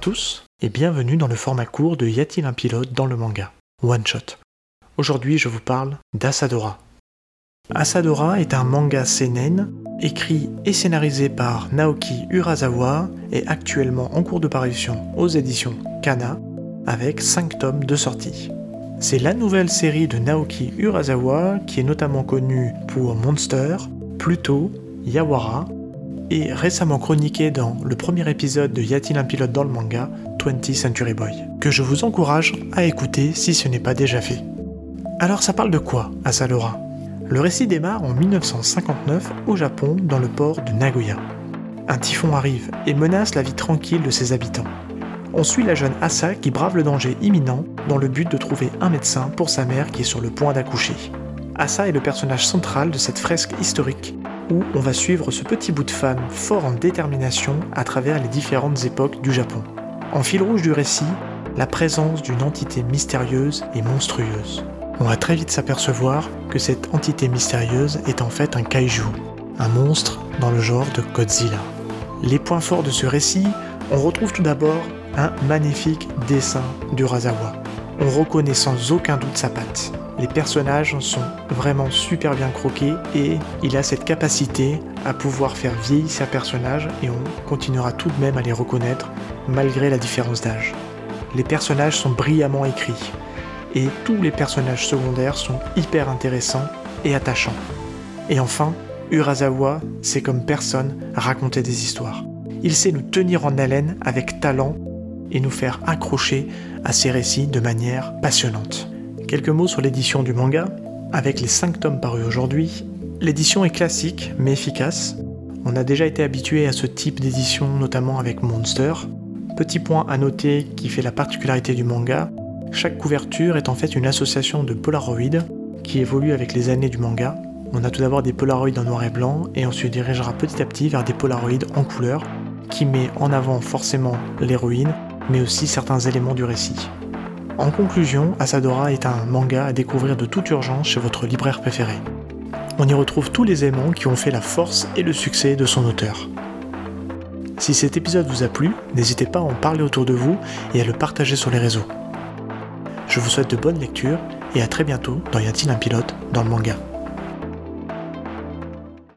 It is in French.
tous et bienvenue dans le format court de Y a-t-il un pilote dans le manga One Shot. Aujourd'hui, je vous parle d'Asadora. Asadora est un manga seinen écrit et scénarisé par Naoki Urasawa et actuellement en cours de parution aux éditions Kana avec 5 tomes de sortie. C'est la nouvelle série de Naoki Urasawa qui est notamment connue pour Monster, Pluto, Yawara et récemment chroniqué dans le premier épisode de Y a-t-il un pilote dans le manga 20th Century Boy, que je vous encourage à écouter si ce n'est pas déjà fait. Alors ça parle de quoi, Asadora Le récit démarre en 1959 au Japon dans le port de Nagoya. Un typhon arrive et menace la vie tranquille de ses habitants. On suit la jeune Asa qui brave le danger imminent dans le but de trouver un médecin pour sa mère qui est sur le point d'accoucher. Asa est le personnage central de cette fresque historique où on va suivre ce petit bout de femme fort en détermination à travers les différentes époques du Japon. En fil rouge du récit, la présence d'une entité mystérieuse et monstrueuse. On va très vite s'apercevoir que cette entité mystérieuse est en fait un kaiju, un monstre dans le genre de Godzilla. Les points forts de ce récit, on retrouve tout d'abord un magnifique dessin du Razawa. On reconnaît sans aucun doute sa patte les personnages sont vraiment super bien croqués et il a cette capacité à pouvoir faire vieillir ses personnages et on continuera tout de même à les reconnaître malgré la différence d'âge. Les personnages sont brillamment écrits et tous les personnages secondaires sont hyper intéressants et attachants. Et enfin, Urasawa sait comme personne raconter des histoires. Il sait nous tenir en haleine avec talent et nous faire accrocher à ses récits de manière passionnante. Quelques mots sur l'édition du manga. Avec les 5 tomes parus aujourd'hui, l'édition est classique mais efficace. On a déjà été habitué à ce type d'édition, notamment avec Monster. Petit point à noter qui fait la particularité du manga, chaque couverture est en fait une association de Polaroid qui évolue avec les années du manga. On a tout d'abord des Polaroids en noir et blanc et on se dirigera petit à petit vers des Polaroids en couleur qui met en avant forcément l'héroïne mais aussi certains éléments du récit. En conclusion, Asadora est un manga à découvrir de toute urgence chez votre libraire préféré. On y retrouve tous les éléments qui ont fait la force et le succès de son auteur. Si cet épisode vous a plu, n'hésitez pas à en parler autour de vous et à le partager sur les réseaux. Je vous souhaite de bonnes lectures et à très bientôt dans Y a-t-il un pilote dans le manga?